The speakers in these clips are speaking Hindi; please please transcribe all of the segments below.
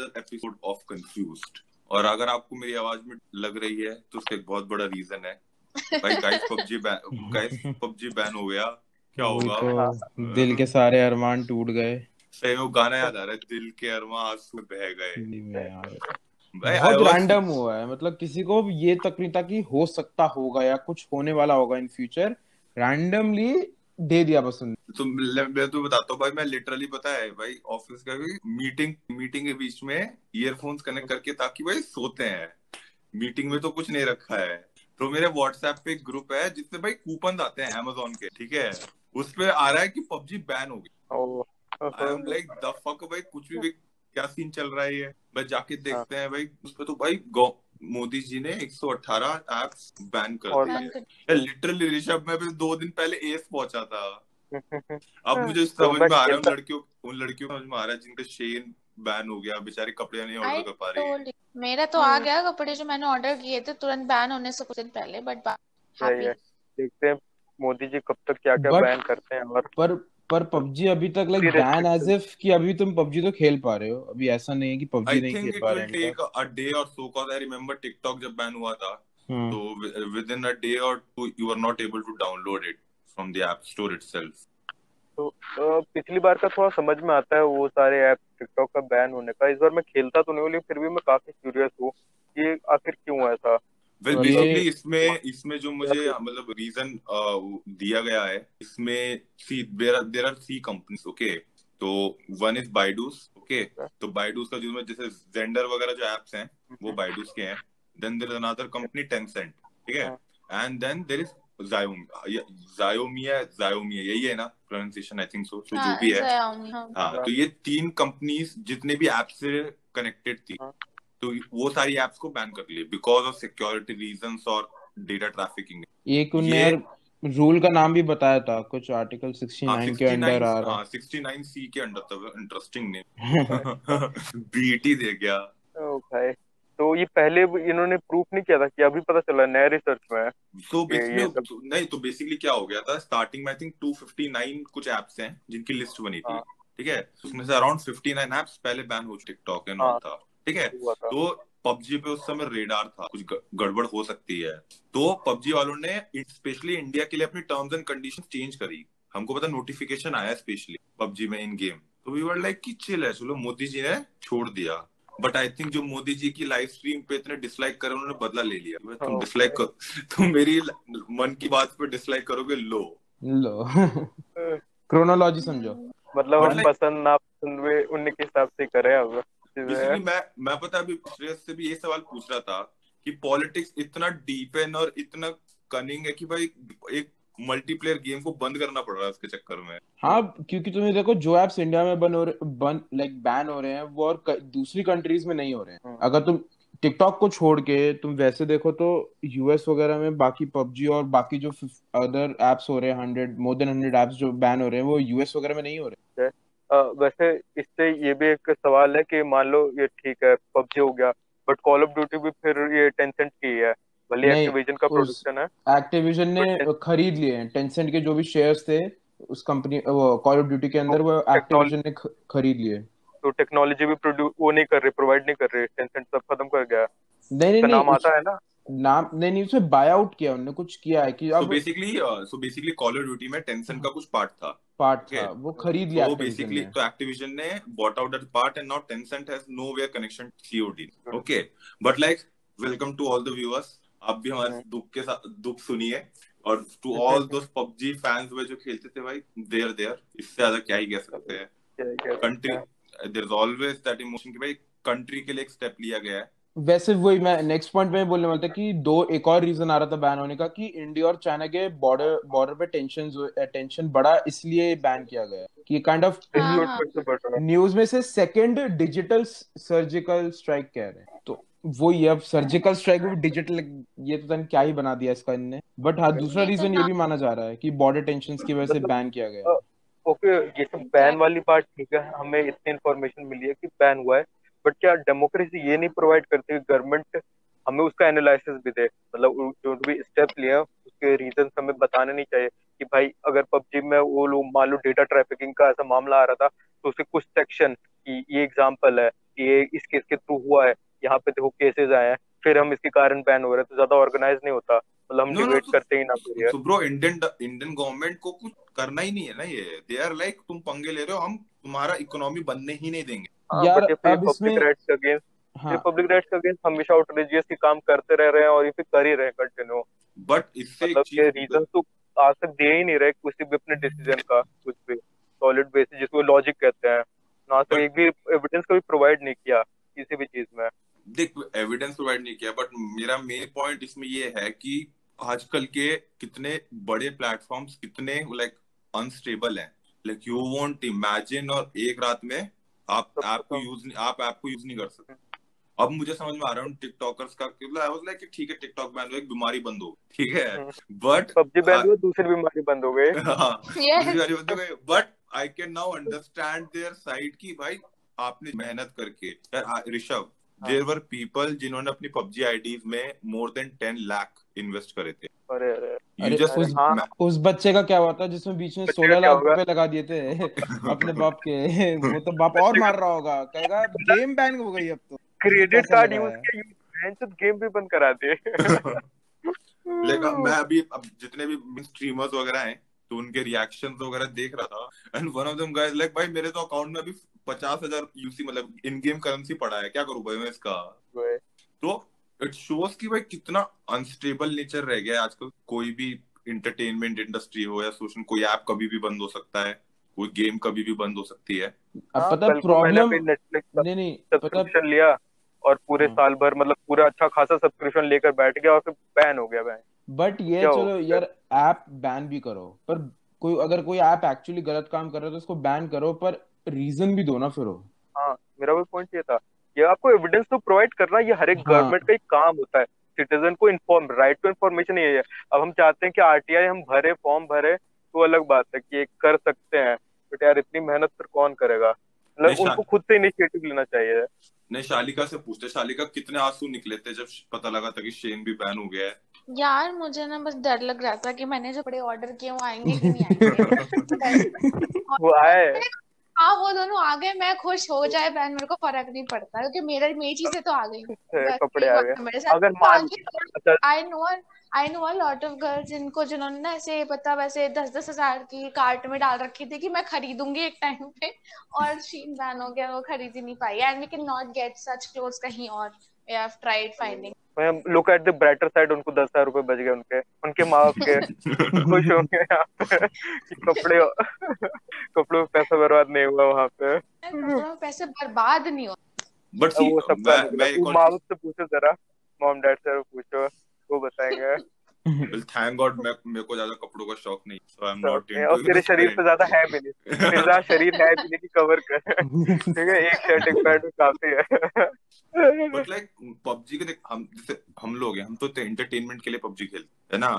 अनदर एपिसोड ऑफ़ कंफ्यूज्ड और अगर आपको मेरी आवाज़ में लग रही है तो उसका एक बहुत बड़ा रीजन है। भाई guys PUBG ban guys PUBG ban हो गया। क्या होगा? तो दिल के सारे अरमान टूट गए। सही वो गाना याद आ रहा है दिल के अरमान आँसू बह गए। बहुत रैंडम हुआ है। मतलब किसी को ये तक नहीं था कि हो सकता होगा या कुछ होने वाला होगा इन फ्यूचर रैंडमली दे दिया बस तो मैं तो बताता हूँ भाई मैं लिटरली पता है भाई ऑफ़िस का भी मीटिंग मीटिंग के बीच में ईयरफोन्स कनेक्ट करके ताकि भाई सोते हैं। मीटिंग में तो कुछ नहीं रखा है। तो मेरे व्हाट्सएप पे एक ग्रुप है जिसमें भाई कूपन आते हैं अमेजोन के ठीक है? उस पे आ रहा है कि पबजी बैन हो गई। I am like the fuck भाई कुछ भी क्या सीन चल रहा है ये? भाई जाके। देखते हैं भाई उस उसपे तो भाई मोदी जी ने 118 एप्स बैन कर दिए। लिटरली ऋषभ मैं दो दिन पहले एस पहुँचा था। अब मुझे समझ में आ रहा है लड़कियों उन लड़कियों को समझ में आ रहा है जिनके शेन बैन हो गया बेचारे कपड़े नहीं ऑर्डर कर पा रहे। मेरा तो आ गया कपड़े जो मैंने ऑर्डर किए थे तुरंत बैन होने से कुछ दिन पहले बट देखते हैं मोदी जी कब तक क्या क्या बैन करते हैं और पर पर पबजी अभी तक लाइक बैन एज इफ़ कि अभी तुम पबजी तो खेल पा रहे हो। अभी ऐसा नहीं है कि पबजी नहीं खेल पा रहे हो। टेक अ डे और so cause I remember TikTok जब बैन हुआ था hmm. तो विद इन अ डे और too you are not able to download it from the app store itself तो पिछली बार का थोड़ा समझ में आता है वो सारे ऐप टिकटॉक का बैन होने का। इस बार मैं खेलता तो नहीं हूँ लेकिन फिर भी मैं काफ़ी क्यूरियस हूँ कि आखिर क्यों ऐसा। वेल बेसिकली इसमें इसमें जो मुझे मतलब रीजन दिया गया है इसमें see there are see companies okay तो वन इज़ बाइडूस ओके तो बाइडूस का जो जैसे जेंडर वगैरह जो एप्स हैं वो बाइडूस. के हैं। Then there is another company Tencent ठीक है? And then there is Xiaomi Xiaomi यही है ना प्रोनाउंसिएशन आई थिंक सो तो जो भी है। हाँ, हाँ तो ये तीन कंपनीज़ जितने भी एप से कनेक्टेड थी। हाँ। तो वो सारी एप्स को बैन कर लिए बिकॉज़ ऑफ़ सिक्योरिटी रीजन और डेटा ट्रैफिकिंग एक उन्होंने रूल का नाम भी बताया था कुछ आर्टिकल 69 हाँ, के अंडर आ रहा हाँ, 69 सी के अंडर था इंटरेस्टिंग नेम बीटी दे गया। ओके तो ये पहले इन्होंने प्रूफ नहीं किया था कि अभी पता चला नया रिसर्च में तो बेसिकली नहीं तो बेसिकली क्या हो गया था? स्टार्टिंग में आई थिंक 259 कुछ एप्स हैं जिनकी लिस्ट बनी थी। हाँ। ठीक है? उसमें से अराउंड 59 एप्स पहले बैन हो टिकटॉक एंड ऑल था। ठीक है? तो पबजी पे उस समय रेडार था। कुछ गड़बड़ हो सकती है। तो पबजी वालों ने स्पेशली इंडिया के लिए अपनी टर्म्स एंड कंडीशन चेंज करी। हमको पता नोटिफिकेशन आया स्पेशली पबजी में इन गेम तो वी वर लाइक कि चिल है चलो मोदी जी ने छोड़ दिया। बट आई थिंक जो मोदी जी की लाइव स्ट्रीम पे इतने डिसलाइक करे उन्होंने बदला ले लिया। तुम डिसलाइक कर। तुम मेरी मन की बात पे डिसलाइक करोगे लो। लो। क्रोनोलॉजी समझो। मतलब हम पसंद ना पसंद उनके हिसाब से करे अब। मैं मैं पता अभी श्रेयस से भी ये सवाल पूछ रहा था कि पॉलिटिक्स इतना डीप है और इतना कनिंग है कि भाई एक मल्टीप्लेयर गेम को बंद करना पड़ रहा है उसके चक्कर में। हाँ क्योंकि तुम्हें देखो जो एप्स इंडिया में बन हो रहे बन लाइक बैन हो रहे हैं वो और दूसरी कंट्रीज़ में नहीं हो रहे हैं। हाँ। अगर तुम टिकटॉक को छोड़ के तुम वैसे देखो तो यूएस वगैरह में बाकी पबजी और बाकी जो अदर एप्स हो रहे हैं hundred more than hundred apps जो बैन हो रहे हैं वो यूएस वगैरह में नहीं हो रहे। वैसे इससे ये भी एक सवाल है कि मान लो ये ठीक है पबजी हो गया बट कॉल ऑफ़ ड्यूटी भी फिर ये टेंसेंट की है भले एक्टिविजन का प्रोडक्शन है। एक्टिविजन ने खरीद लिए हैं। टेंसेंट के जो भी शेयर्स थे उस कंपनी वो कॉल ऑफ़ ड्यूटी के अंदर वो एक्टिविजन ने खरीद लिए तो टेक्नोलॉजी भी प्रोड्यूस वो नहीं कर रही प्रोवाइड नहीं कर रही। टेंसेंट सब खत्म कर गया। नहीं नहीं नाम आता है ना? नाम नहीं नहीं उसमें बाय आउट किया उन्होंने कुछ किया है कि अब basically so basically call of duty में टेंशन का कुछ पार्ट था। Part okay. था वो खरीद लिया तो बेसिकली तो एक्टिविजन ने bought out that part and now Tencent has nowhere connection COD okay but like welcome to all the viewers आप भी हमारे दुख के साथ दुख सुनिए। और to all those PUBG fans वे जो खेलते थे भाई देयर देयर इससे ज़्यादा क्या ही कह सकते हैं। Country there is always that emotion कि भाई कंट्री के लिए एक स्टेप लिया गया है। वैसे वही मैं नेक्स्ट पॉइंट में बोलने वाला था कि दो एक और रीजन आ रहा था बैन होने का कि इंडिया और चाइना के बॉर्डर बॉर्डर पे टेंशन टेंशन बढ़ा इसलिए बैन किया गया कि काइंड ऑफ़ न्यूज़ में से सेकंड डिजिटल सर्जिकल स्ट्राइक कह रहे हैं। तो वो ये अब सर्जिकल स्ट्राइक भी डिजिटल ये तो तन क्या ही बना दिया इसका इनने। बट हाँ दूसरा रीजन ये भी माना जा रहा है कि बॉर्डर टेंशन की वजह से बैन किया गया ओके ये तो बैन वाली पार्ट ठीक है। हमें इतनी इन्फॉर्मेशन मिली है कि बैन हुआ है। बट क्या डेमोक्रेसी ये नहीं प्रोवाइड करती गवर्नमेंट हमें उसका एनालिसिस भी दे? मतलब जो भी स्टेप्स लिए उसके रीजन हमें बताने नहीं चाहिए कि भाई अगर पबजी में वो लोग मान लो डेटा ट्रैफिकिंग का ऐसा मामला आ रहा था तो उसे कुछ सेक्शन कि ये एग्ज़ाम्पल है ये इस केस के थ्रू हुआ है यहाँ पे देखो केसेस आए हैं फिर हम इसके कारण बैन हो रहे हैं तो ज़्यादा ऑर्गेनाइज नहीं होता। मतलब हम No, no, डिबेट तो- करते ही ना फिर तो ब्रो इंडियन इंडियन गवर्नमेंट को कुछ करना ही नहीं है ना ये। दे आर लाइक तुम पंगे ले रहे हो हम तुम्हारा इकोनॉमी बनने ही नहीं देंगे। यार, ये अब इसमें- राइट्स के अगेंस्ट हाँ। पब्लिक राइट्स के अगेंस्ट हमेशा आउटरीजियस काम करते रह रहे हैं और ये फिर कर ही रहे हैं कंटिन्यू बट इससे मतलब ये रीजन तो आज तक दे ही नहीं रहे किसी भी अपने डिसीज़न का कुछ भी। सॉलिड बेसिस जिसको लॉजिक कहते हैं। तक But- एक भी एविडेंस कभी प्रोवाइड नहीं किया किसी भी चीज़ में। देख एविडेंस प्रोवाइड नहीं किया बट मेरा मेन पॉइंट इसमें ये है कि आजकल के कितने बड़े प्लेटफॉर्म्स कितने लाइक अनस्टेबल हैं। लाइक यू वोंट इमेजिन और एक रात में आप ऐप को यूज़ नहीं आप ऐप को यूज़ नहीं कर सकते। अब मुझे समझ में आ रहा है टिकटॉकर्स का आई वाज लाइक ठीक है टिकटॉक बैन हो एक बीमारी बंद हो ठीक है? बट पबजी बैन हुआ दूसरी बीमारी बंद हो गई। हाँ Yes. दूसरी वाली बंद हो गई। But I can now understand their side की भाई आपने मेहनत करके यार ऋषभ हाँ। देयर वर पीपल जिन्होंने अपनी पबजी आईडीज में more than ten lakh invest करे थे। अरे अरे यू अरे जस्ट उस हाँ। उस बच्चे का क्या हुआ था जिसमें बीच में सोलह लाख रुपए लगा दिए थे? अपने बाप के। वो तो बाप और मार रहा होगा। कहेगा गेम बैन हो गई अब तो। Credit card use. किया यूज़ गेम भी बंद करा दे। लेकिन मैं अभी अब जितने भी स्ट्रीमर्स वगैरह हैं तो उनके रिएक्शन वगैरह देख रहा था। And one of them guys like भाई मेरे तो अकाउंट में अभी पचास हज़ार यूसी मतलब इन गेम करेंसी पड़ा है। क्या करूँ भाई मैं इसका? तो इट शोज़ कि भाई कितना अनस्टेबल नेचर रह गया है आजकल। कोई भी इंटरटेनमेंट इंडस्ट्री हो या सोशल कोई ऐप कभी भी बंद हो सकता है। कोई गेम कभी भी बंद हो सकती है। अब हाँ, पता प्रॉब्लम नेटफ्लिक्स नहीं नहीं सब्सक्रिप्शन लिया और पूरे हाँ। साल भर मतलब पूरा अच्छा खासा सब्सक्रिप्शन लेकर बैठ गया और फिर बैन हो गया बैन बट ये चलो यार ऐप बैन भी करो। पर कोई अगर कोई ऐप एक्चुअली गलत काम कर रहा है तो उसको बैन करो पर रीजन भी दो ना फिर वो हाँ मेरा वो पॉइंट ये था। ये आपको एविडेंस तो प्रोवाइड करना ये हर एक हाँ। गवर्नमेंट का एक काम होता है। सिटीजन को इन्फॉर्म राइट टू इन्फॉर्मेशन ये है। अब हम चाहते हैं कि आरटीआई हम भरे फॉर्म भरे तो अलग बात है कि कर सकते हैं। बट यार इतनी मेहनत फिर कौन करेगा? मतलब उनको खुद से इनिशिएटिव लेना चाहिए। नहीं शालिका से पूछते शालिका कितने आँसू निकले थे जब पता लगा था कि शेन भी बैन हो गया है? यार मुझे ना बस डर लग रहा था कि मैंने जो बड़े ऑर्डर किए वो आएँगे कि नहीं आएँगे। वो आए। हाँ वो दोनों आ गए मैं खुश हो जाए बहन मेरे को फ़र्क नहीं पड़ता क्योंकि मेरा मेरी चीज़ें तो आ गई। कपड़े आ गए। मेरे साथ अगर मान I know I know a lot of girls जिनको जिन्होंने ना ऐसे पता वैसे दस दस हज़ार की कार्ट में डाल रखी थी कि मैं खरीदूँगी एक टाइम पे और शीन बैन हो गया वो खरीद ही नहीं पाई। And we can not get such cloth कहीं और। We tried finding. Finding look at the brighter side उनको दस हज़ार रुपए बच गए उनके उनके माँ बाप के। खुश होंगे यहाँ पे। कपड़े कपड़ों में पैसा बर्बाद नहीं हुआ वहाँ पे। कपड़ों में पैसे बर्बाद नहीं हो बट वो एक माँ बाप से पूछो जरा। मॉम डैड से पूछो वो बताएँगे। थैंक गॉड मैं मेरे को ज़्यादा कपड़ों का शौक नहीं सो आई एम नॉट और तेरे शरीर पे ज़्यादा है भी नहीं। तेरे शरीर है भी नहीं कि कवर कर। ठीक है एक शर्ट एक पैंट में काफ़ी है। बट लाइक पबजी के देख हम जैसे हम लोग हैं हम तो एंटरटेनमेंट के लिए पबजी खेलते हैं ना?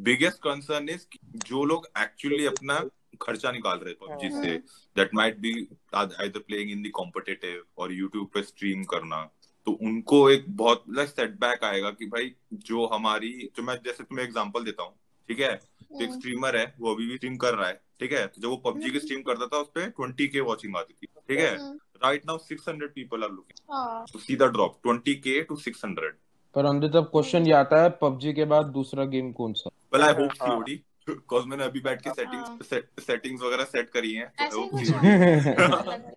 बिगेस्ट कंसर्न इज़ जो लोग एक्चुअली अपना खर्चा निकाल रहे पबजी से that might be either playing in the competitive और यूट्यूब पे स्ट्रीम करना। तो उनको एक बहुत लाइक सेटबैक आएगा कि भाई जो हमारी जो मैं जैसे तुम्हें एग्जांपल देता हूँ ठीक है? तो एक स्ट्रीमर है वो अभी भी स्ट्रीम कर रहा है ठीक है? तो जब वो पबजी की स्ट्रीम करता था उस पर ट्वेंटी के वॉचिंग आती थी ठीक है? Right now six hundred people are looking हाँ। तो सीधा ड्रॉप ट्वेंटी के टू सिक्स हंड्रेड पर अंदर तब क्वेश्चन ये आता है पबजी के बाद दूसरा गेम कौन सा? वेल आई होप हाँ। सीओडी बिकॉज़ मैंने अभी बैठ के सेटिंग्स सेटिंग्स वगैरह सेट करी हैं।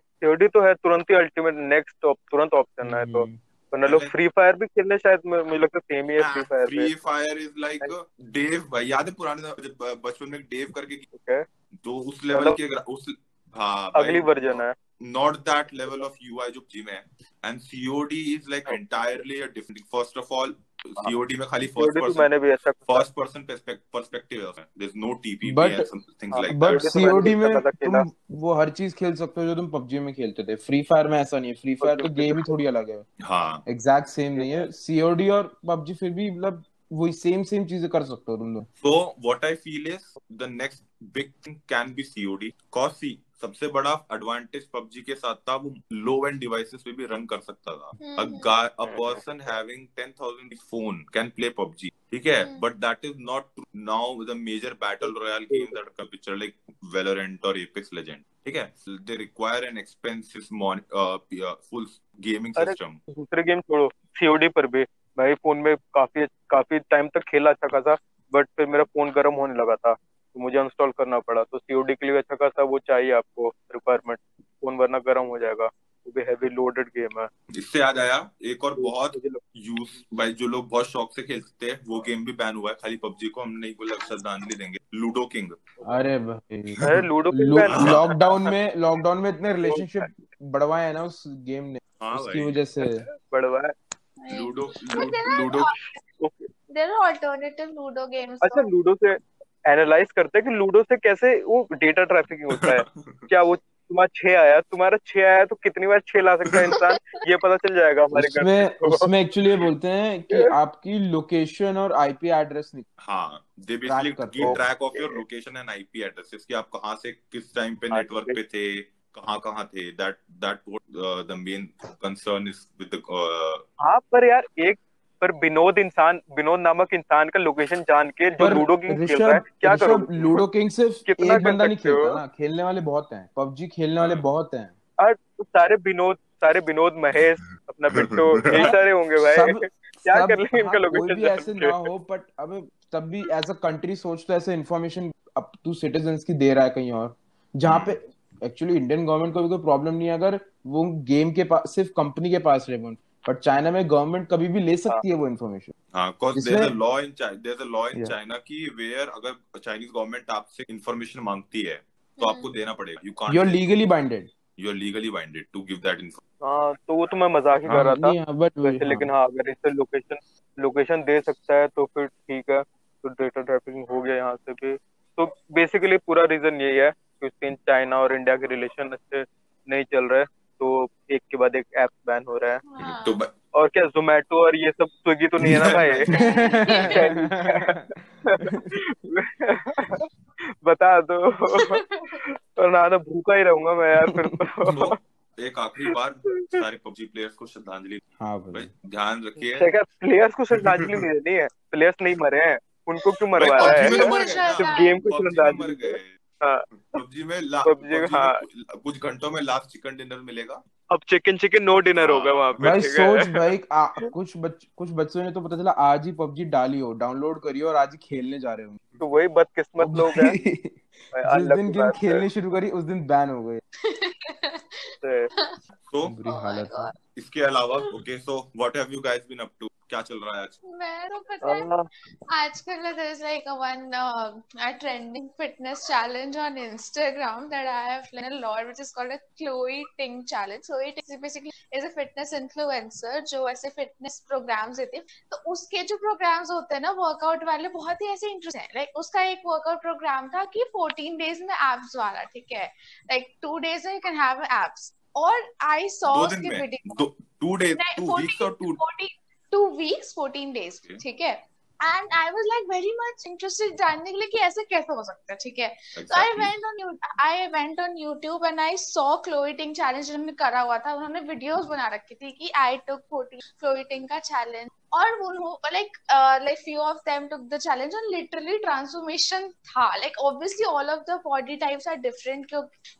ही COD सीओडी तो है तुरंत ही अल्टीमेट नेक्स्ट तुरंत ऑप्शन है तो वरना लोग फ्री फायर भी खेलने शायद मुझे लगता है सेम ही है free fire free fire is like Dave भाई याद है पुराने जब बचपन में डेव करके है तो उस लेवल मतलब के उस हाँ अगली वर्जन है। Not that level of UI जो जिम है। And COD is like entirely a different first of all COD में खाली फ़र्स्ट तो पर्सन मैंने भी ऐसा फ़र्स्ट पर्सन पर्सपेक्टिव है there is no TPP but and some things like but तो सीओडी में तुम वो हर चीज़ खेल सकते हो जो तुम पबजी में खेलते थे। फ्री फायर में ऐसा नहीं है। फ्री फायर तो गेम ही थोड़ी अलग है। हाँ। एग्जैक्ट सेम नहीं है। सीओडी और पबजी फिर भी मतलब वही सेम सेम चीज़ें कर सकते हो तुम लोग। So what I feel is the next big thing can be COD cause see सबसे बड़ा एडवांटेज पबजी के साथ था वो लो एंड डिवाइसेस पे भी रन कर सकता था। A guy a person having 10000 phone can play PUBG ठीक है? But that is not now the major battle royale game that come picture like Valorant और एपेक्स लेजेंड ठीक है? They require an expensive full gaming system दूसरे गेम छोड़ो सीओडी पर भी। भाई फ़ोन में काफ़ी काफ़ी टाइम तक खेला अच्छा खासा बट फिर मेरा फ़ोन गर्म होने लगा था तो मुझे इंस्टॉल करना पड़ा। तो सीओडी के लिए अच्छा खासा वो चाहिए आपको रिक्वायरमेंट फ़ोन वरना गर्म हो जाएगा। वो भी हैवी लोडेड गेम है। इससे याद आया एक और बहुत यूज़ भाई जो लोग बहुत शौक से खेलते हैं वो गेम भी बैन हुआ है। खाली पबजी को हम नहीं बोला श्रद्धांजलि देंगे। लूडो किंग अरे भाई अरे लूडो लॉकडाउन में लॉकडाउन में इतने रिलेशनशिप बढ़वाए हैं ना उस गेम ने हाँ उसकी वजह से। बढ़वाए। Ludo Ludo there are alternative Ludo games अच्छा लूडो से एनालाइज करते हैं कि लूडो से कैसे वो डेटा ट्रैफिकिंग होता है। क्या वो तुम्हारा छह आया? तुम्हारा छह आया तो कितनी बार छह ला सकता है इंसान? ये पता चल जाएगा हमारे उसमें उसमें एक्चुअली ये बोलते हैं कि आपकी लोकेशन और आईपी एड्रेस हाँ they basically keep track of your location and IP addresses कि आप कहाँ से किस टाइम पे नेटवर्क पे थे। कहाँ कहाँ थे? That that the main concern is with हाँ पर यार एक पर विनोद इंसान विनोद नामक इंसान का लोकेशन जान के जो लूडो किंग खेल रहा है क्या करो लूडो किंग सिर्फ़ एक बंदा नहीं खेलता ना खेलने वाले बहुत हैं पबजी खेलने वाले बहुत हैं। और सारे विनोद सारे विनोद महेश अपना बिट्टू यही सारे होंगे भाई। क्या कर लेंगे इनका लोकेशन ऐसे ना हो बट अब तब भी एज अ कंट्री सोच तो ऐसे इन्फॉर्मेशन अब टू सिटीजंस की दे रहा है कहीं और जहाँ पे एक्चुअली इंडियन गवर्नमेंट को भी कोई प्रॉब्लम नहीं है अगर वो गेम के पास सिर्फ़ कंपनी के पास रहे बट चाइना में गवर्नमेंट कभी भी ले सकती है वो इन्फॉर्मेशन हाँ in China there's a law in China कि where अगर चाइनीज़ गवर्नमेंट आपसे इन्फॉर्मेशन मांगती है तो आपको देना पड़ेगा। You can't you are legally binded you are legally binded to give that information हाँ तो वो तो मैं मज़ाक ही कर रहा था। बट वैसे लेकिन हाँ। अगर इससे लोकेशन लोकेशन दे सकता है तो फिर ठीक है। तो डेटा ट्रैफिकिंग हो गया यहाँ से भी। तो बेसिकली पूरा रीजन यही है कि उसके चाइना और इंडिया के रिलेशन अच्छे नहीं चल रहे तो एक के बाद एक ऐप बैन हो रहा है। तो और क्या जोमेटो और ये सब स्विगी तो नहीं है ना भाई? बता दो। और ना तो भूखा ही रहूँगा मैं यार फिर तो। एक आखिरी बार सारे पबजी प्लेयर्स को श्रद्धांजलि। हाँ भाई ध्यान रखिए। प्लेयर्स को श्रद्धांजलि नहीं देनी है। प्लेयर्स नहीं मरे हैं उनको क्यों मरवा रहा है? सिर्फ़ गेम को श्रद्धांजलि पबजी में पबजी हाँ। कुछ घंटों में लास्ट चिकन डिनर मिलेगा। अब चिकन चिकन नो डिनर होगा वहाँ पे भाई सोच भाई आ, कुछ बच, कुछ बच्चों ने तो पता चला आज ही पबजी डाली हो डाउनलोड करी और आज ही खेलने जा रहे हो। तो वही बदकिस्मत लोग हैं। जिस दिन गेम खेलने शुरू करी उस दिन बैन हो गए। तो बुरी हालत इसके अलावा okay so what have you guys been up to क्या चल रहा है आज? मैं तो पता है आजकल there is like a one a trending fitness challenge on Instagram that I have learn a lot which is called a Chloe Ting challenge Chloe Ting basically is a fitness influencer जो ऐसे फिटनेस प्रोग्राम्स देती है। तो उसके जो प्रोग्राम्स होते हैं ना वर्कआउट वाले बहुत ही ऐसे इंटरेस्ट है। लाइक उसका एक वर्कआउट प्रोग्राम था कि 14 डेज़ में एब्स वाला ठीक है? लाइक 2 डेज़ में यू कैन हैव एब्स और आई सॉ उसके video two days two weeks और two two weeks fourteen days ठीक है? And I was like very much interested जानने के लिए कि ऐसे कैसे हो सकता है ठीक है? तो I went on I went on YouTube and I saw Chloe Ting challenge उन्होंने करा हुआ था उन्होंने वीडियोस बना रखी थी कि आई टुक फोर्टीन क्लोइटिंग का चैलेंज और वो like like few of them took the challenge और लिटरली ट्रांसफॉर्मेशन था। Like obviously all of the body types are different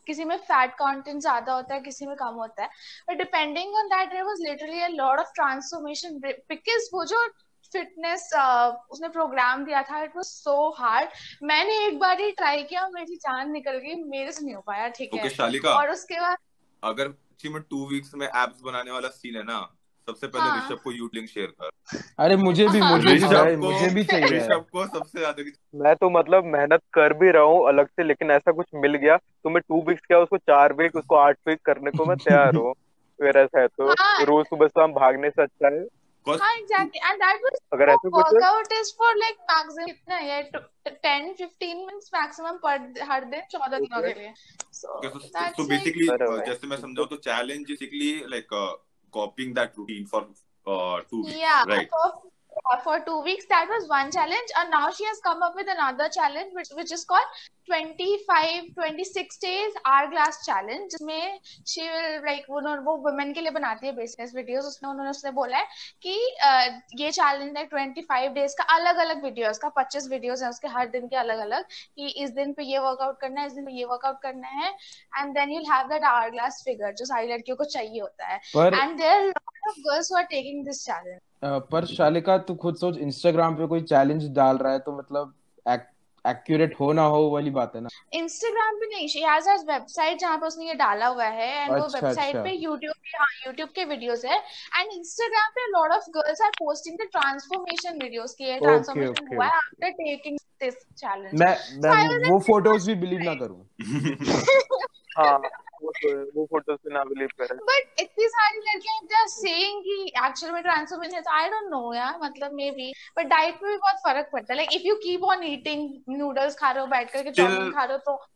किसी में फैट कंटेंट ज़्यादा होता है किसी में कम होता है। But depending on that there was literally a lot of transformation because वो जो फिटनेस uh, उसने प्रोग्राम दिया था इट वाज सो हार्ड मैंने एक बार ही ट्राई किया मेरी जान निकल गई मेरे से नहीं हो पाया ठीक okay, है। शालिका, और उसके बाद अगर में टू वीक्स में एप्स बनाने वाला सीन है ना सबसे पहले हाँ। ऋषभ को यूट लिंक शेयर कर। अरे मुझे भी मुझे भी को मुझे भी चाहिए। ऋषभ को सबसे ज़्यादा मैं तो मतलब मेहनत कर भी रहा हूँ अलग से लेकिन ऐसा कुछ मिल गया। तो मैं टू वीक्स क्या उसको चार वीक उसको आठ वीक करने को मैं तैयार हूँ। ऐसा है तो हाँ। रोज सुबह शाम भागने से अच्छा है। हाँ एग्जैक्टली एंड दैट वाज अगर ऐसा कुछ है workout is for like maximum कितना है? 10 15 मिनट्स मैक्सिमम पर हर दिन 14 दिनों के लिए। So Okay, so, that's so basically अरे uh, जैसे मैं समझाऊं तो challenge basically like coping that routine for two weeks yeah right for two weeks that was one challenge and now she has come up with another challenge which, which is called 25 26 days hourglass challenge जिसमें she will like वो वो women के लिए बनाती है business videos उसमें उन्होंने उसने बोला है कि uh, ये challenge है 25 days का अलग अलग videos का 25 videos है उसके हर दिन के अलग अलग कि इस दिन पे ये वर्कआउट करना है इस दिन पे ये वर्कआउट करना है and then you'll have that hourglass figure जो सारी लड़कियों को चाहिए होता है and there are a lot of girls who are taking this challenge पर शालिका तू खुद सोच इंस्टाग्राम पे कोई चैलेंज डाल रहा है तो मतलब एक्यूरेट हो ना हो वाली बात है ना? इंस्टाग्राम पे नहीं शी हैज़ हर वेबसाइट जहाँ पे उसने ये डाला हुआ है एंड अच्छा, वो वेबसाइट अच्छा. पे यूट्यूब पे हाँ यूट्यूब के वीडियोस है एंड इंस्टाग्राम पे lot of girls are posting the transformation videos की ट्रांसफॉर्मेशन okay, okay. हुआ है आफ्टर टेकिंग दिस चैलेंज मैं मैं वो फ़ोटोज़ भी बिलीव ना करूँ। हाँ। वो तो वो फ़ोटोज़ पे ना बिलीव करे बट इतनी सारी लड़कियाँ जस्ट सेइंग कि एक्चुअल में ट्रांसफॉर्मेशन है आई डोंट नो यार मतलब मे बी बट डाइट में भी बहुत फ़र्क पड़ता है like if you keep on eating noodles खा रहे हो बैठ करके चाउमीन खा रहे हो तो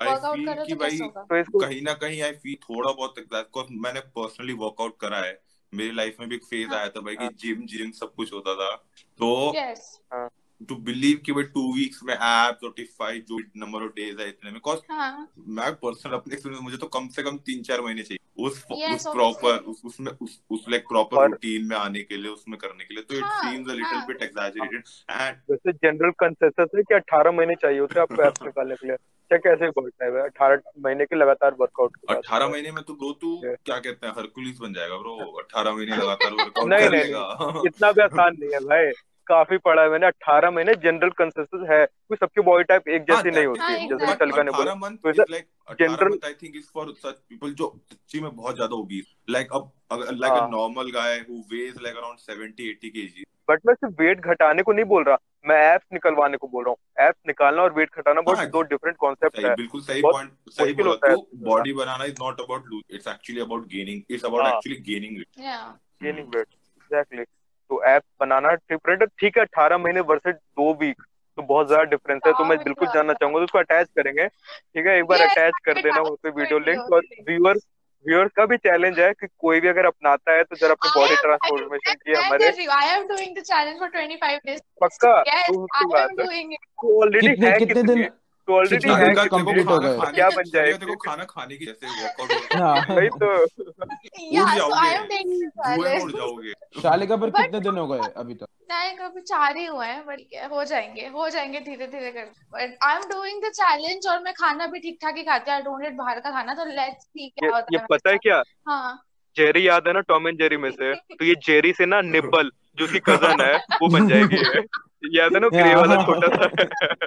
वर्कआउट कर रहे तो तो कहीं ना कहीं आई फील थोड़ा बहुत एग्जैक्ट मैंने पर्सनली वर्कआउट करा है मेरी लाइफ में भी एक फ़ेज़ हाँ। आया था भाई कि जिम हाँ। जिम सब कुछ होता था तो हाँ। टू बिलीव कि भाई टू वीक्स में ऐप नोटिफाई जो नंबर ऑफ़ डेज़ है इतने में। कॉज हाँ. मैं पर्सनल अपने एक्सपीरियंस मुझे तो कम से कम तीन चार महीने चाहिए। उस yes, उस प्रॉपर उस उसमें उस उस लाइक प्रॉपर रूटीन में आने के लिए उसमें करने के लिए। तो it seems a little bit exaggerated and वैसे जनरल कंसेंसस है कि 18 महीने चाहिए होते हैं आपको ऐप निकालने के लिए। क्या कैसे बढ़ता है अठारह महीने के लगातार वर्कआउट अठारह महीने में तो ब्रो तू क्या कहते हैं हरकुलिस बन जाएगा ब्रो अठारह महीने लगातार वर्कआउट नहीं नहीं। इतना भी आसान नहीं है भाई। काफ़ी पढ़ा है मैंने अठारह महीने जनरल कंसेंसस है क्योंकि सबकी बॉडी टाइप एक जैसी नहीं होती। जैसे मैं तलका ने बोला। General I think is for such people जो सच्ची में बहुत ज़्यादा ओबीस लाइक अब like a normal guy who weighs like around 70 80 KG but मैं सिर्फ़ वेट घटाने को नहीं बोल रहा मैं एप्स निकलवाने को बोल रहा हूँ। एप्स निकालना और वेट घटाना बहुत हाँ, दो डिफरेंट कॉन्सेप्ट है। बिल्कुल सही पॉइंट सही बोला तू। Body banana is not about lose it's actually about gaining it's about actually gaining weight gaining weight exactly तो ऐप बनाना डिफरेंट है। ठीक है अठारह महीने वर्सेज दो वीक तो बहुत ज़्यादा डिफरेंस है। तो मैं हाँ, बिल्कुल जानना चाहूँगा तो उसको अटैच करेंगे। ठीक है एक बार अटैच कर देना उस पर वीडियो लिंक और व्यूअर्स व्यूअर्स का भी चैलेंज है कि कोई भी अगर अपनाता है तो जरा अपनी बॉडी ट्रांसफॉर्मेशन की हमारे I am doing the challenge for 25 days पक्का? तो ऑलरेडी है कितने दिन? तो ऑलरेडी है कंप्लीट हो गए क्या बन जाएगा देखो खाना खाने की जैसे वर्कआउट हाँ वही तो। उड़ जाओगे। शालिका पर कितने दिन हो गए अभी तक? नहीं कभी चार ही हुए हैं बट हो जाएँगे हो जाएँगे धीरे धीरे कर। But I am doing the challenge और मैं खाना भी ठीक ठाक ही खाती हूँ। आई डोंट ईट बाहर का खाना तो लेट्स सी क्या होता है। ये पता है क्या? हाँ। जेरी याद है ना टॉम एंड जेरी में से? तो ये जेरी से ना निब्बल जो उसकी कज़न है वो बन जाएगी। याद है ना ग्रे वाला छोटा सा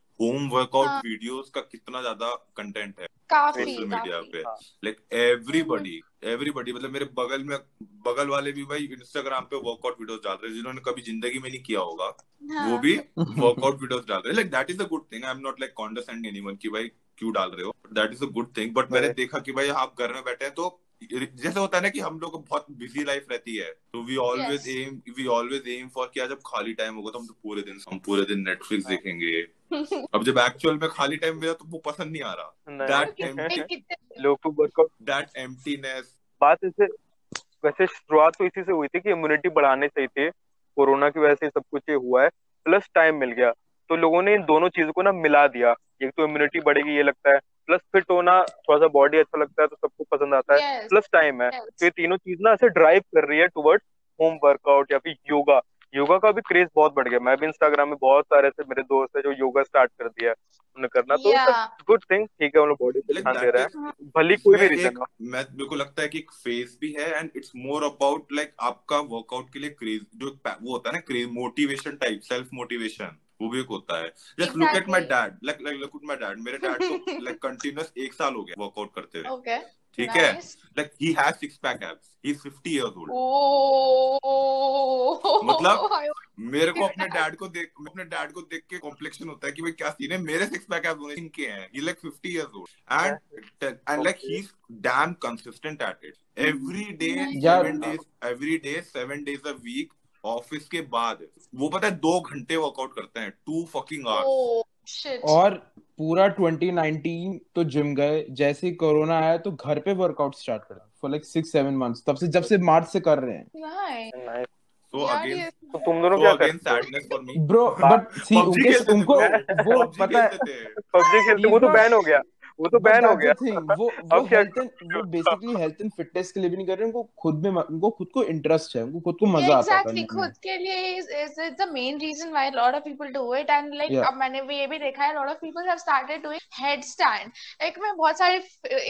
होम वर्कआउट वीडियोस का कितना ज़्यादा कंटेंट है सोशल मीडिया पे। लाइक एवरीबॉडी एवरीबॉडी मतलब मेरे बगल में बगल वाले भी भाई इंस्टाग्राम पे वर्कआउट वीडियोस डाल रहे हैं जिन्होंने कभी ज़िंदगी में नहीं किया होगा हाँ. वो भी वर्कआउट वीडियोस डाल रहे हैं। Like that is a good thing I am not like condescending anyone कि भाई क्यों डाल रहे हो? That is a good thing but मैंने देखा कि भाई आप घर में बैठे हैं तो जैसे होता है ना कि हम लोग बहुत बिज़ी लाइफ रहती है तो we always aim we always aim for कि जब खाली टाइम होगा तो हम तो पूरे दिन हम पूरे दिन नेटफ्लिक्स हाँ। देखेंगे। अब जब एक्चुअल में खाली टाइम मिला तो वो पसंद नहीं आ रहा। दैट लोग वर्कआउट दैट एम्प्टीनेस बात इसे वैसे शुरुआत तो इसी से हुई थी कि इम्यूनिटी बढ़ाने से ही थे। कोरोना की वजह से सब कुछ ये हुआ है प्लस टाइम मिल गया। तो लोगों ने इन दोनों चीज़ों को ना मिला दिया। एक तो इम्यूनिटी बढ़ेगी ये लगता है। प्लस फिट होना थोड़ा सा बॉडी अच्छा लगता है तो सबको पसंद आता है। Yes, प्लस टाइम है। Yes. तो ये तीनों चीज़ ना ऐसे ड्राइव कर रही है टुवर्ड्स होम वर्कआउट या फिर योगा योगा का भी क्रेज बहुत बढ़ गया। मैं भी इंस्टाग्राम में बहुत सारे ऐसे मेरे दोस्त है जो योगा स्टार्ट कर दिया उन्हें करना। तो गुड थिंग ठीक है उन लोग बॉडी पे ध्यान दे रहे हैं। भली कोई भी रीजन हो। मैं मेरे को लगता है कि एक फेस भी है and it's more about like आपका वर्कआउट के लिए क्रेज जो वो होता है ना craze motivation type self motivation वो भी एक होता है। Just look at my dad like like look at my dad मेरे डैड को लाइक कंटिन्यूअस एक साल हो गया वर्कआउट करते हुए। ओके ठीक है? Like he has six pack abs he is 50 years old मतलब मेरे को अपने डैड को देख अपने डैड को देख के कॉम्प्लेक्शन होता है कि भाई क्या सीन है? मेरे सिक्स पैक एब्स होने इनके हैं। He like 50 years old and and like he is damn consistent at it every day 7 days every day 7 days a week office के बाद वो पता है दो घंटे वर्कआउट करते हैं टू फकिंग आवर्स और पूरा 2019 तो जिम गए जैसे ही कोरोना आया तो घर पे वर्कआउट स्टार्ट करा for like six seven months तब से जब से मार्च से कर रहे हैं. नाइस अगेन तो तुम दोनों क्या again sadness for me bro but see उनके. वो पता है पबजी खेलते वो तो बैन हो गया। वो तो बैन हो गया द थिंग वो वो हेल्थ एंड वो बेसिकली हेल्थ एंड फिटनेस के लिए भी नहीं कर रहे उनको खुद में उनको खुद को इंटरेस्ट है उनको खुद को मज़ा आता है में खुद के लिए the main reason why a lot of people do it and like Yeah. अब मैंने भी ये भी देखा है a lot of people have started doing headstand. Like मैं बहुत सारे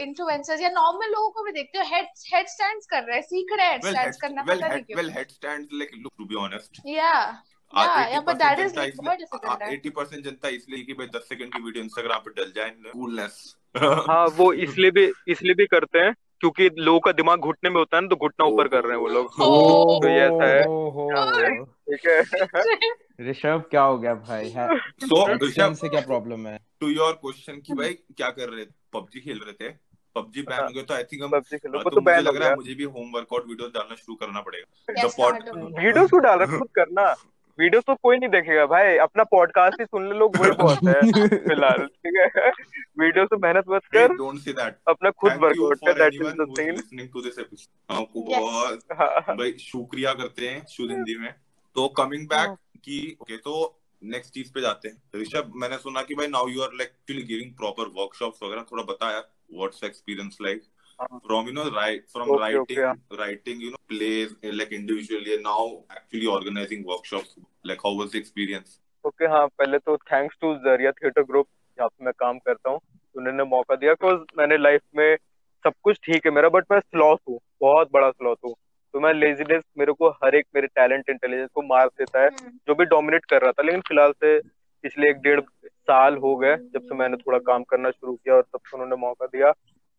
influencers या normal लोगों को भी देखती हूँ head headstands कर रहे हैं सीख रहे हैं well headstands head करना पता नहीं क्यों. well headstands like look to be honest Yeah. Uh, Yeah, yeah, but that 80% is Janata like बहुत इसलिए difficult है. एटी परसेंट जनता इसलिए कि भाई दस सेकंड की वीडियो इंस्टाग्राम पे डल जाए कूलनेस हाँ वो इसलिए भी इसलिए भी करते हैं क्योंकि लोगों का दिमाग घुटने में होता है ना तो घुटना ऊपर कर रहे हैं वो लोग. तो ये ऐसा है। ठीक है। ऋषभ क्या हो गया भाई? है तो ऋषभ से क्या प्रॉब्लम है? टू योर क्वेश्चन कि भाई क्या कर रहे थे पबजी खेल रहे थे? पबजी बैन हाँ। हो गया तो आई थिंक हम पबजी खेलो तो तो मुझे लग रहा है मुझे भी होम वर्कआउट वीडियो डालना शुरू करना पड़ेगा। वीडियोस को डाल रहा खुद करना। वीडियोस तो कोई नहीं देखेगा भाई अपना पॉडकास्ट ही सुन ले लोग वही बहुत है फ़िलहाल ठीक है? वीडियो से मेहनत मत कर डोंट से दैट अपना खुद वर्कआउट कर that is the thing listening to this episode आपको. बहुत हाँ। भाई शुक्रिया करते हैं शुद्ध हिंदी में। तो कमिंग बैक की ओके तो नेक्स्ट चीज़ पे जाते हैं। ऋषभ मैंने सुना कि भाई now you are like actually giving proper workshops वगैरह थोड़ा बताया what's experience like. From you know right from Okay, writing okay. writing you know plays uh, like individually and now actually organizing workshops like how was the experience okay हाँ पहले तो thanks to Zariya theatre group जहाँ पे मैं काम करता हूँ उन्होंने मौका दिया बिकॉज़ मैंने लाइफ में सब कुछ ठीक है मेरा बट मैं स्लॉथ हूँ बहुत बड़ा स्लॉथ हूँ तो मैं लेजीनेस मेरे को हर एक मेरे टैलेंट इंटेलिजेंस को मार देता है Hmm. जो भी डोमिनेट कर रहा था लेकिन फ़िलहाल से पिछले एक डेढ़ साल हो गए जब से मैंने थोड़ा काम करना शुरू किया और तब से उन्होंने मौका दिया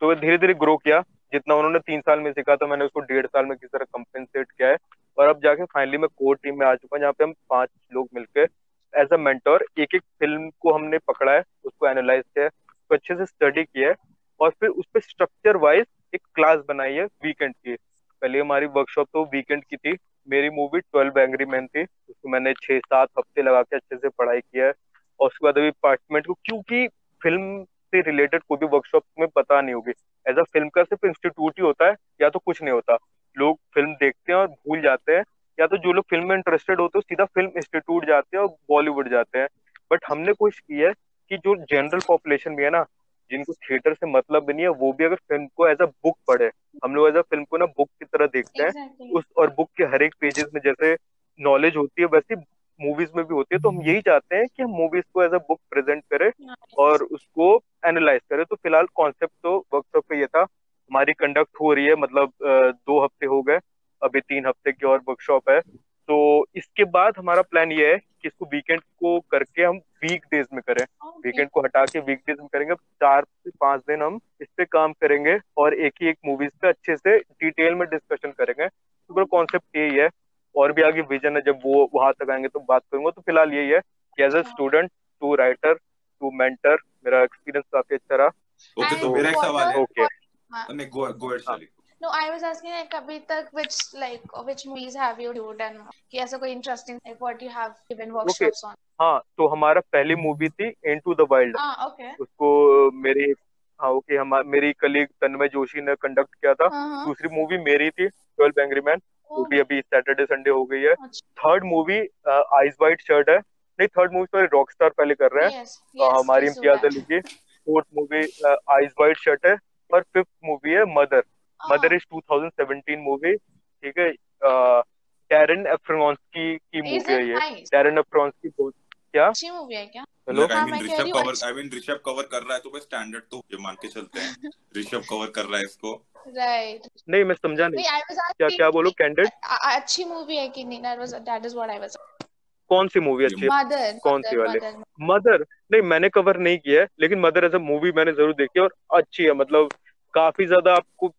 तो धीरे धीरे ग्रो किया। जितना उन्होंने तीन साल में सीखा था मैंने उसको डेढ़ साल में किस तरह कंपेंसेट किया है। और अब जाके फाइनली मैं कोर टीम में आ चुका हूँ, जहाँ पे हम पाँच लोग मिलकर एज अ मेंटोर एक एक फ़िल्म को हमने पकड़ा है, उसको एनालाइज किया है, उसको अच्छे से स्टडी किया है, और फिर उस पर स्ट्रक्चर वाइज एक क्लास बनाई है वीकेंड की। पहले हमारी वर्कशॉप तो वीकेंड की थी। मेरी मूवी ट्वेल्व एंग्री मैन थी, उसको मैंने छह सात हफ़्ते लगा के अच्छे से पढ़ाई किया है। और उसके बाद अभी डिपार्टमेंट को, क्योंकि फ़िल्म से रिलेटेड कोई भी वर्कशॉप में पता नहीं होगी। एज अ फ़िल्म का सिर्फ़ इंस्टीट्यूट ही होता है या तो कुछ नहीं होता। लोग फ़िल्म देखते हैं और भूल जाते हैं या तो जो लोग फ़िल्म में इंटरेस्टेड होते हैं सीधा फ़िल्म इंस्टीट्यूट जाते हैं और बॉलीवुड जाते हैं। बट हमने कोशिश की है कि जो जनरल पॉपुलेशन भी है ना जिनको थिएटर से मतलब भी नहीं है वो भी अगर फ़िल्म को एज अ बुक पढ़े हम लोग एज अ फ़िल्म को ना बुक की तरह देखते हैं। Exactly. उस और बुक के हर एक पेजेस में जैसे नॉलेज होती है वैसे मूवीज़ में भी होती है। तो हम यही चाहते हैं कि हम मूवीज़ को एज अ बुक प्रेजेंट करें और उसको एनालाइज करें तो फ़िलहाल कॉन्सेप्ट तो वर्कशॉप पे ये था। हमारी कंडक्ट हो रही है मतलब दो हफ़्ते हो गए। अभी तीन हफ़्ते की और वर्कशॉप है। तो इसके बाद हमारा प्लान ये है कि इसको वीकेंड को करके हम वीक डेज़ में करें. वीकेंड को हटा के वीक डेज़ में करेंगे। चार से पाँच दिन हम इस पे काम करेंगे और एक ही एक मूवीज़ पे अच्छे से डिटेल में डिस्कशन करेंगे। तो पूरा कॉन्सेप्ट यही है। और भी आगे विजन है जब वो वहाँ तक आएँगे तो बात करूँगा। तो फ़िलहाल यही है कि as a student to writer to mentor मेरा एक्सपीरियंस काफ़ी अच्छा रहा ओके तो मेरा एक सवाल है ओके हाँ. नहीं गो गो अहेड हाँ. चली No, I was asking like अभी तक which like which movies have you viewed and कि ऐसा कोई interesting like what you have given workshops on. हाँ तो हमारा पहली मूवी थी into the wild Ah, okay. उसको मेरी हाँ ओके हम मेरी कलीग तन्मय जोशी ने कंडक्ट किया था Uh-huh. दूसरी मूवी मेरी थी ट्वेल्व एंग्री मैन वो Oh, भी अभी सैटरडे संडे हो गई है. Third movie eyes white shirt है नहीं third movie sorry rock star पहले कर रहे हैं। Yes, yes, हमारी इम्तियाज़ अली की fourth movie eyes white shirt है और फिफ्थ मूवी है मदर मदर इज़ 2017 मूवी ठीक है? डैरन एफ्रोन्स्की की मूवी है ये? डैरन एफ्रोन्स्की बहुत क्या? अच्छी मूवी है क्या? हेलो Like, I हाँ, mean, मैं कह Rishabh cover I mean Rishabh cover कर रहा है तो भाई स्टैंडर्ड तो ये मान के चलते हैं। ऋषभ कवर कर रहा है इसको। Right. नहीं मैं समझा नहीं। Wait, I was क्या क्या बोलो? कैंडिड अ- अच्छी मूवी है कि नहीं? That was that is what I was. कौन सी मूवी अच्छी है Mother. कौन सी वाली? मदर नहीं मैंने कवर नहीं किया है लेकिन मदर एज अ मूवी मैंने ज़रूर देखी है और अच्छी है मतलब काफ़ी ज़्यादा आपको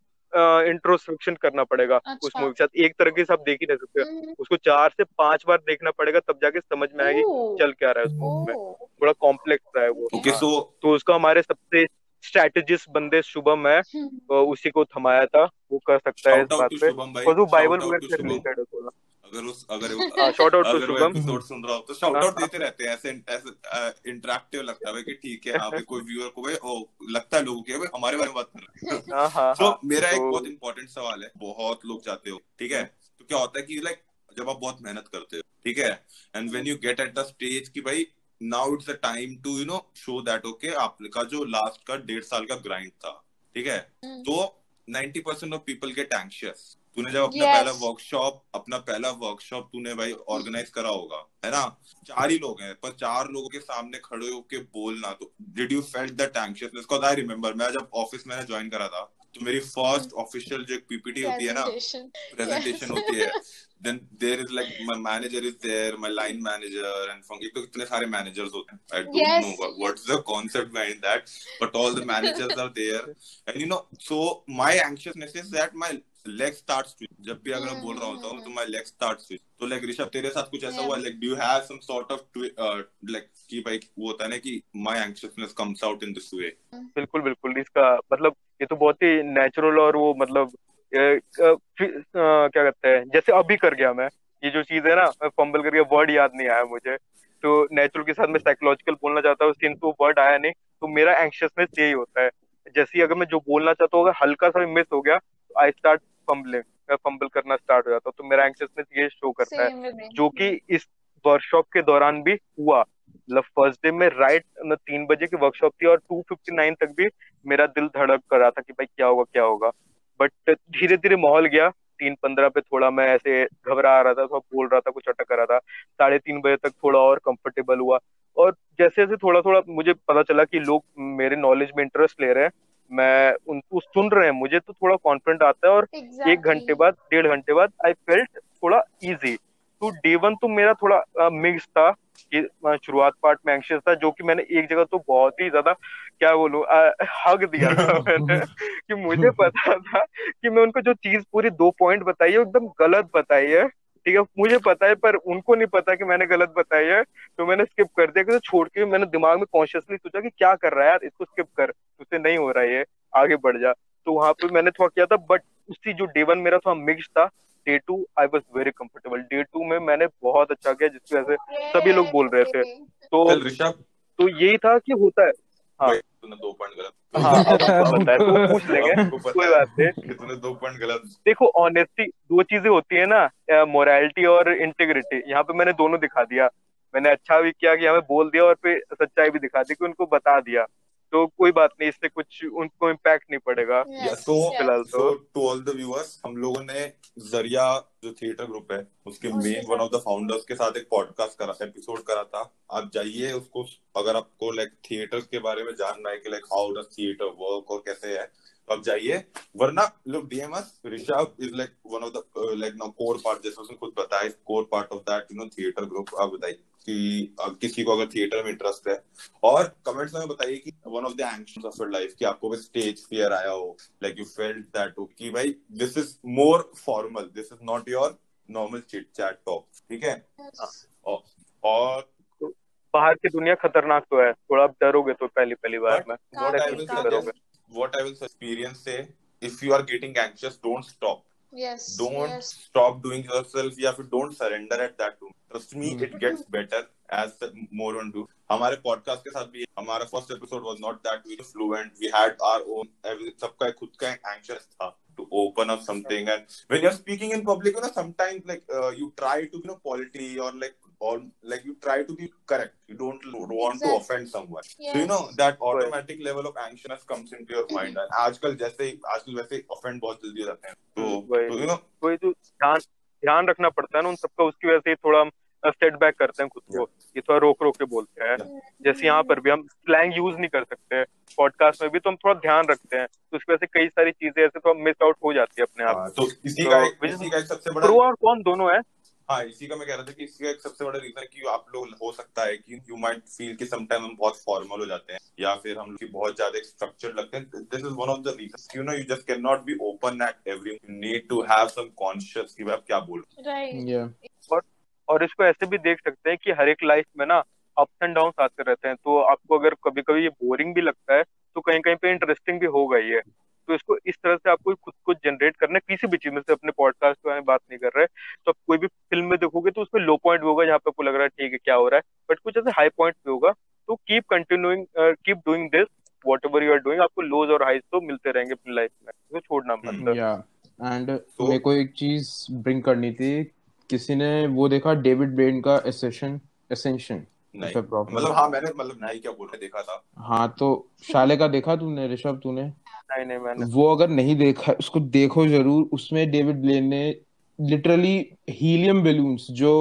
इंट्रोस्पेक्शन करना पड़ेगा अच्छा। उस. मूवी के साथ एक तरीके से आप देख ही नहीं सकते Mhm. उसको चार से पाँच बार देखना पड़ेगा तब जाके समझ में आएगी चल क्या रहा है उस मूवी में. बड़ा कॉम्प्लेक्स रहा है वो ओके हाँ। सो तो उसका हमारे सबसे स्ट्रेटेजिस्ट बंदे शुभम है Hmm. तो उसी को थमाया था वो कर सकता है इस बात पे और वो बाइबल वगैरह से रिलेटेड है थोड़ा अगर उस अगर शॉर्ट आउट अगर वो एपिसोड सुन रहा हो तो शाउट आउट देते रहते हैं ऐसे ऐसे इंटरेक्टिव लगता है कि ठीक है हाँ भाई कोई व्यूअर को भाई ओ लगता है लोगों के भाई हमारे बारे में बात कर रहे हैं। तो मेरा एक बहुत इंपॉर्टेंट सवाल है बहुत लोग चाहते हो ठीक है? तो क्या होता है कि लाइक जब आप बहुत मेहनत करते हो ठीक है? And when you get at the stage कि भाई now it's the time to you know show that okay आपका जो लास्ट का डेढ़ साल का ग्राइंड था ठीक है? हम्म। तो 90% ऑफ़ पीपल गेट एंशियस तूने जब अपना yes. पहला वर्कशॉप अपना पहला वर्कशॉप तूने भाई ऑर्गेनाइज करा होगा है ना? चार ही लोग हैं पर चार लोगों के सामने खड़े होके बोलना तो did you felt I remember मैं जब ऑफ़िस में ज्वाइन करा था तो मेरी फ़र्स्ट ऑफिशियल जो पीपीटी होती है ना प्रेजेंटेशन yes. होती है। Then there is like my manager is there my line manager and funky तो इतने सारे मैनेजर्स होते हैं। I don't know what is the concept behind that but all the managers are there and you know so my anxiousness is that my leg starts to जब भी अगर मैं बोल रहा होता हूँ तो my leg starts to तो like ऋषभ तेरे साथ कुछ ऐसा हुआ? Like do you have some sort of uh, like कि भाई वो होता है ना कि my anxiousness comes out in this way. बिल्कुल बिल्कुल इसका मतलब ये तो बहुत ही नेचुरल और वो मतलब क्या कहते हैं जैसे अभी कर गया मैं ये जो चीज़ है ना फंबल करके वर्ड याद नहीं आया मुझे। तो नेचुरल के साथ मैं साइकोलॉजिकल बोलना चाहता हूँ सिंस वो वर्ड आया नहीं तो मेरा एंशियसनेस यही होता है। जैसे अगर मैं जो बोलना चाहता हूँ अगर हल्का सा मिस हो गया तो आई स्टार्ट फंबलिंग फंबल करना स्टार्ट हो जाता तो मेरा एंशियसनेस ये शो करता है जो कि इस वर्कशॉप के दौरान भी हुआ। मतलब फ़र्स्ट डे में राइट तीन बजे की वर्कशॉप थी और टू फिफ्टी नाइन तक भी मेरा दिल धड़क कर रहा था कि भाई क्या होगा क्या होगा। बट धीरे धीरे माहौल गया। तीन पंद्रह पे थोड़ा मैं ऐसे घबरा रहा था थोड़ा बोल रहा था कुछ अटक रहा था। साढ़े तीन बजे तक थोड़ा और कंफर्टेबल हुआ। और जैसे जैसे थोड़ा थोड़ा मुझे पता चला कि लोग मेरे नॉलेज में इंटरेस्ट ले रहे हैं मैं उनको सुन रहे हैं मुझे तो थोड़ा कॉन्फिडेंट आता है और exactly. एक घंटे बाद डेढ़ घंटे बाद आई फेल्ट थोड़ा इजी तो डे वन तो मेरा थोड़ा मिक्स था कि शुरुआत पार्ट में एंशियस था जो कि मैंने एक जगह तो बहुत ही ज़्यादा क्या बोलू हक दिया था मैंने कि मुझे पता था कि मैं उनको जो चीज़ पूरी दो पॉइंट बताई है एकदम गलत बताई है ठीक है मुझे पता है पर उनको नहीं पता कि मैंने गलत बताया है तो मैंने स्किप कर दिया कि छोड़ के मैंने दिमाग में कॉन्शियसली सोचा कि क्या कर रहा है यार इसको स्किप कर उससे नहीं हो रहा है ये आगे बढ़ जा। तो वहाँ पे मैंने थोड़ा किया था बट उसी जो डे वन मेरा थोड़ा मिक्स था day two I was very comfortable day two में मैंने बहुत अच्छा किया जिसकी वजह से सभी लोग बोल रहे थे। तो तो यही था कि होता है। हाँ। तूने दो पॉइंट गलत हाँ बताया तो पूछ लेंगे। कोई बात नहीं। तूने दो पॉइंट गलत देखो ऑनेस्टी दो चीज़ें होती है ना मोरालिटी और इंटीग्रिटी यहाँ पे मैंने दोनों दिखा दिया। मैंने अच्छा भी किया कि हमें बोल दिया और फिर सच्चाई भी दिखा दी कि उनको बता दिया। तो कोई बात नहीं इससे कुछ उनको इम्पैक्ट नहीं पड़ेगा। तो फ़िलहाल तो। टू ऑल द व्यूअर्स हम लोगों ने ज़रिया जो थिएटर ग्रुप है उसके main one of the founders के साथ एक पॉडकास्ट करा एपिसोड करा था। आप जाइए उसको अगर आपको लाइक थिएटर के बारे में जानना है कि like how does theatre work और कैसे है तो आप जाइए वरना look DMS Rishabh is like one of the like now core part जैसे उसने खुद बताया core part of that you know theatre group आप बताइए कि किसी को अगर थिएटर में इंटरेस्ट है और कमेंट्स में बताइए कि one of the action of your life कि आपको भी स्टेज फियर आया हो लाइक यू फेल्ट दैट हो कि भाई this is more formal this is not your normal chit chat talk ठीक है? और, और बाहर की दुनिया खतरनाक तो है थोड़ा डरोगे तो पहली पहली बार में I what I will experience से if you are getting anxious don't stop yes don't yes. stop doing yourself या फिर don't surrender at that too trust me mm-hmm. it gets better as the more on do हमारे पॉडकास्ट के साथ भी हमारा first episode was not that we fluent we had our own सबका खुद का एंग्शियस था to open up something and when you're speaking in public you know sometimes like uh, you try to you know politely or like or like you try to be correct. You don't want exactly. to offend someone. Yes. so you know that automatic right. level of anxiousness comes into your mind. And आजकल जैसे आजकल वैसे offend बहुत जल्दी हो जाते हैं। तो तो you know? कोई तो ध्यान ध्यान रखना पड़ता है ना उन सबका उसकी वजह से थोड़ा सेट बैक करते हैं खुद को। ये थोड़ा रोक रोक के बोलते हैं। जैसे यहाँ पर भी हम स्लैंग यूज़ नहीं कर सकते। पॉडकास्ट में भी तो हम थोड़ा ध्यान रखते हैं। तो उसकी वजह से कई सारी चीज़ें ऐसे तो मिस आउट हो जाती है अपने आप तो इसी का इसी का सबसे बड़ा प्रो और कौन दोनों है। हाँ इसी का मैं कह रहा था कि इसका एक सबसे बड़ा रीजन कि आप लोग हो सकता है कि यू माइट फील कि समटाइम हम बहुत फॉर्मल हो जाते हैं या फिर हम लोग बहुत ज़्यादा स्ट्रक्चर लगते हैं। This is one of the reason you know you just can not be open at every need to have some conscious कि आप क्या बोल रहे और इसको ऐसे भी देख सकते हैं कि हर एक लाइफ में ना अप्स एंड डाउन आते रहते हैं। तो आपको अगर कभी कभी ये बोरिंग भी लगता है तो कहीं कहीं पे इंटरेस्टिंग भी होगा ये। तो इसको इस तरह से आपको खुद को जनरेट करना है किसी भी चीज़ में से अपने पॉडकास्ट के बारे में बात नहीं कर रहे। तो आप कोई भी फ़िल्म में देखोगे तो उसमें लो पॉइंट भी होगा जहाँ पे आपको लग रहा है ठीक है क्या हो रहा है? बट कुछ ऐसे हाई पॉइंट भी होगा। तो keep continuing keep doing this whatever you are doing आपको लोज और हाइज तो मिलते रहेंगे अपनी लाइफ में। तो छोड़ना मत। या एंड मेरे को एक चीज़ ब्रिंग करनी थी। किसी ने वो देखा डेविड ब्रेन का एसेशन एसेंशन मतलब हाँ मैंने मतलब नहीं क्या बोल रहे देखा था। हाँ तो शाले का देखा तूने ऋषभ तूने? नहीं नहीं मैंने। वो अगर नहीं देखा उसको देखो ज़रूर। उसमें डेविड ब्लेन ने लिटरली हीलियम बेलून्स जो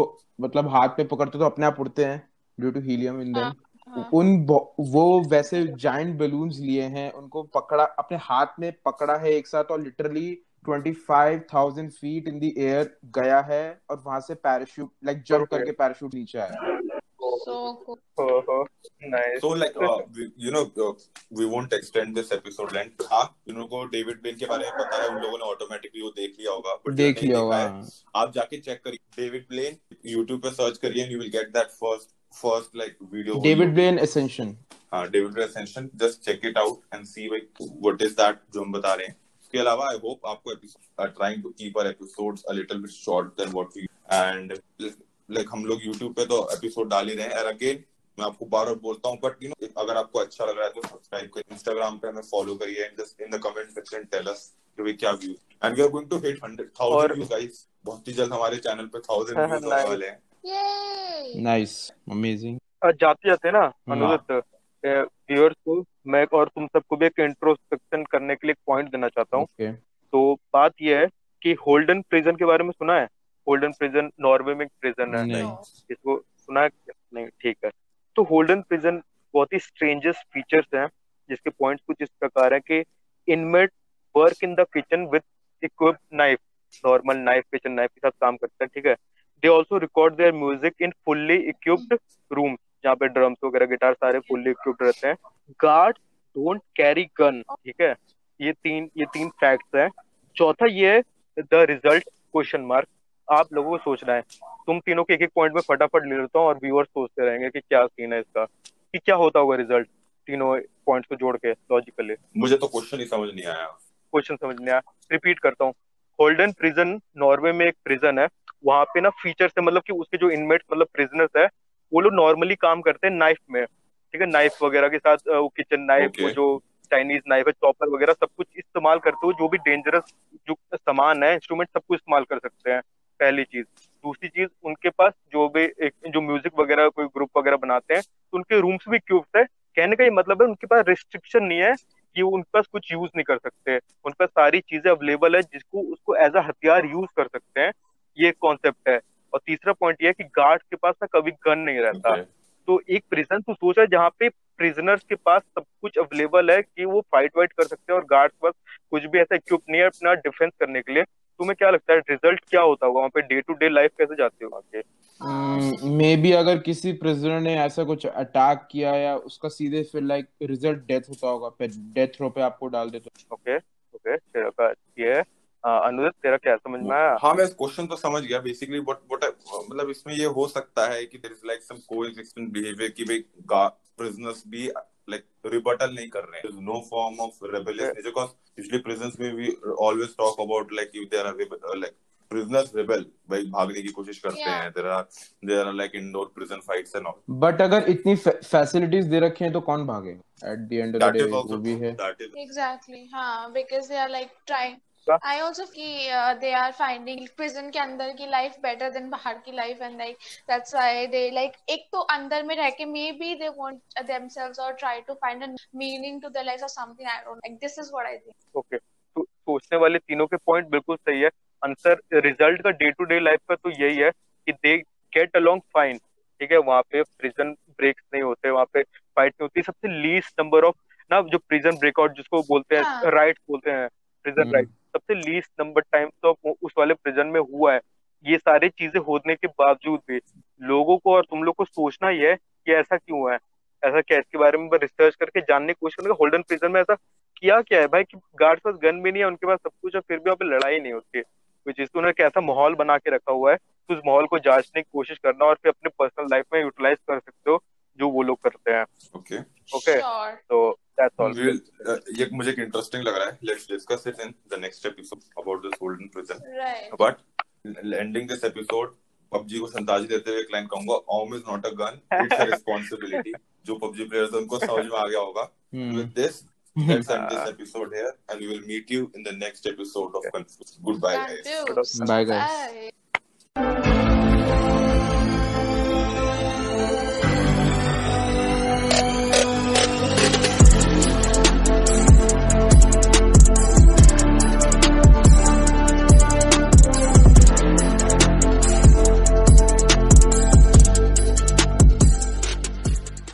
मतलब हाथ पे पकड़ते तो अपने आप उड़ते हैं due to helium in them उन वो वैसे जाइंट बलून्स लिए हैं उनको पकड़ा अपने हाथ में पकड़ा है एक साथ और literally twenty five thousand feet in the air गया है और वहाँ से पैराशूट लाइक जंप करके पैराशूट नीचे आया। So cool. Oh, nice. So like uh, we, you know uh, we won't extend this episode length. हाँ you know को डेविड बेन के बारे में पता है उन लोगों ने ऑटोमेटिकली वो देख लिया होगा देख लिया होगा आप जाके चेक करिए डेविड ब्लेन YouTube पे सर्च करिए and you will get that first first like video David Blaine ascension हाँ David Blaine ascension just check it out and see like what is that जो हम बता रहे हैं इसके अलावा आई होप आपको episode trying to keep our episodes a little bit short then what we and like हम लोग यूट्यूब पे तो एपिसोड डाल ही रहे हैं। अगेन मैं आपको बार बार बोलता हूँ बट यू नो अगर आपको अच्छा लग रहा है तो सब्सक्राइब करिए। इंस्टाग्राम पे हमें फॉलो करिए and just in the comment section tell us कि भाई क्या view and we are going to hit 100000 views guys बहुत ही जल्द हमारे चैनल पे 1000 व्यूज़ होने वाले हैं। Yay! नाइस अमेजिंग जाते जाते ना अनुदित व्यूअर्स को मैं और तुम सबको भी एक इंट्रोस्पेक्शन करने के लिए पॉइंट देना चाहता हूँ। Okay. तो बात यह है कि होल्डन प्रिजन के बारे में सुना है? होल्डन प्रिजन नॉर्वे में प्रिजन है। इसको सुना नहीं ठीक है। तो होल्डन प्रिजन बहुत ही स्ट्रेंजेस्ट फीचर्स हैं जिसके पॉइंट्स कुछ इस प्रकार है कि inmate work in the kitchen with equip knife normal knife kitchen knife के साथ काम करते हैं ठीक है? They also record their music in fully equipped room जहाँ पे ड्रम्स वगैरह गिटार सारे फुल्ली इक्विप्ड रहते हैं। गार्ड डोंट कैरी गन ठीक है? ये तीन ये तीन फैक्ट्स हैं। चौथा ये है द रिज़ल्ट क्वेश्चन मार्क आप लोगों को सोचना है। तुम तीनों के एक एक पॉइंट में फटाफट ले लेता हूँ और व्यूअर्स सोचते रहेंगे कि क्या सीन है इसका कि क्या होता होगा रिज़ल्ट तीनों पॉइंट्स को जोड़ के लॉजिकली मुझे तो क्वेश्चन ही समझ नहीं आया। क्वेश्चन समझ नहीं आया। रिपीट करता हूँ। होल्डन प्रिजन नॉर्वे में एक प्रिजन है। वहाँ पे ना फीचर्स है मतलब कि उसके जो इनमेट्स मतलब प्रिजनर्स है वो लोग नॉर्मली काम करते हैं नाइफ में। ठीक है? नाइफ वगैरह के साथ वो किचन नाइफ okay. वो जो चाइनीज़ नाइफ है चॉपर वगैरह सब कुछ इस्तेमाल करते हो। जो भी डेंजरस जो सामान है इंस्ट्रूमेंट सब कुछ इस्तेमाल कर सकते हैं। पहली चीज़। दूसरी चीज़ उनके पास जो भी एक जो म्यूज़िक वगैरह कोई ग्रुप वगैरह बनाते हैं तो उनके रूम्स भी क्यूब्स है। कहने का ये मतलब है उनके पास रिस्ट्रिक्शन नहीं है कि वो उनके पास कुछ यूज़ नहीं कर सकते। उनके पास सारी चीज़ें अवेलेबल है जिसको उसको एज अ हथियार यूज़ कर सकते हैं। ये कॉन्सेप्ट है। और तीसरा पॉइंट ये है कि गार्ड के पास ना कभी गन नहीं रहता। Okay. तो एक प्रिजन तो सोच है जहाँ पे प्रिजनर्स के पास सब कुछ अवेलेबल है कि वो फाइट वाइट कर सकते हैं और गार्ड्स पास कुछ भी ऐसा इक्विप नहीं है अपना डिफेंस करने के लिए। तुम्हें क्या लगता है रिज़ल्ट क्या होता होगा? वहाँ पे डे टू डे लाइफ कैसे जाती होगा के मे बी अगर किसी प्रिजनर ने ऐसा कुछ अटैक किया या उसका सीधे फिर लाइक रिज़ल्ट डेथ होता होगा फिर डेथ रो पे आपको डाल देते ओके ओके तेरा ये अनुदित तेरा क्या समझ में आया? हाँ मैं क्वेश्चन तो समझ गया बेसिकली व्हाट व्हाट मतलब इसमें ये हो सकता है कि there is like some coexistent behaviour कि भाई प्रिजनर्स भी like rebuttal nahi kar rahe there's no form of rebellious yeah. nature because usually prisons में we always talk about like if there are uh, like prisoners rebel भाई भागने की कोशिश करते हैं there are there are like indoor prison fights and all but अगर इतनी facilities दे रखे हैं तो कौन भागेगा at the end of that the day is also, वो भी है exactly हाँ because they are like trying I also कि दे आर फाइंडिंग प्रिजन के अंदर की लाइफ बेटर देन बाहर की life and like that's why they like एक तो अंदर में रह के maybe they want themselves और try to find a meaning to their life और something I don't like this is what I think okay सोचने वाले तीनों के पॉइंट बिल्कुल सही है। आंसर रिज़ल्ट का डे टू डे लाइफ का तो यही है कि दे गेट अलोंग फाइन ठीक है? वहाँ पे प्रिजन ब्रेक्स नहीं होते वहाँ पे फाइट नहीं होती। सबसे लीस्ट नंबर ऑफ़ ना जो प्रिजन ब्रेकआउट जिसको बोलते हैं राइट बोलते हैं प्रिजन हम्म। राइट सबसे लीस्ट नंबर टाइम तो उस वाले प्रिजन में हुआ है। ये सारी चीज़ें होने के बावजूद भी लोगों को और तुम लोग को सोचना ही है कि ऐसा क्यों है। ऐसा क्या इसके बारे में रिसर्च करके जानने की कोशिश करेंगे होल्डन प्रिजन में ऐसा किया क्या है भाई कि गार्ड पास गन भी नहीं है, उनके पास सब कुछ है, फिर भी वहाँ पे लड़ाई नहीं होती है। चीज़ तो उन्होंने कैसा माहौल बना के रखा हुआ है उस माहौल को जांचने की कोशिश करना और फिर अपने पर्सनल लाइफ में यूटिलाइज कर सकते हो। जो वो लोग करते हैं ओके ओके तो दैट्स ऑल ये मुझे एक इंटरेस्टिंग लग रहा है let's discuss it in the next episode about this golden prison. But ending this episode PUBG को संताजी देते हुए एक लाइन कहूँगा ओम is not a gun it's a responsibility जो पबजी प्लेयर्स हैं उनको समझ में आ गया होगा Hmm. with this let's end this episode here and we will meet you in the next episode of Confused. goodbye guys you. Bye, guys. Bye.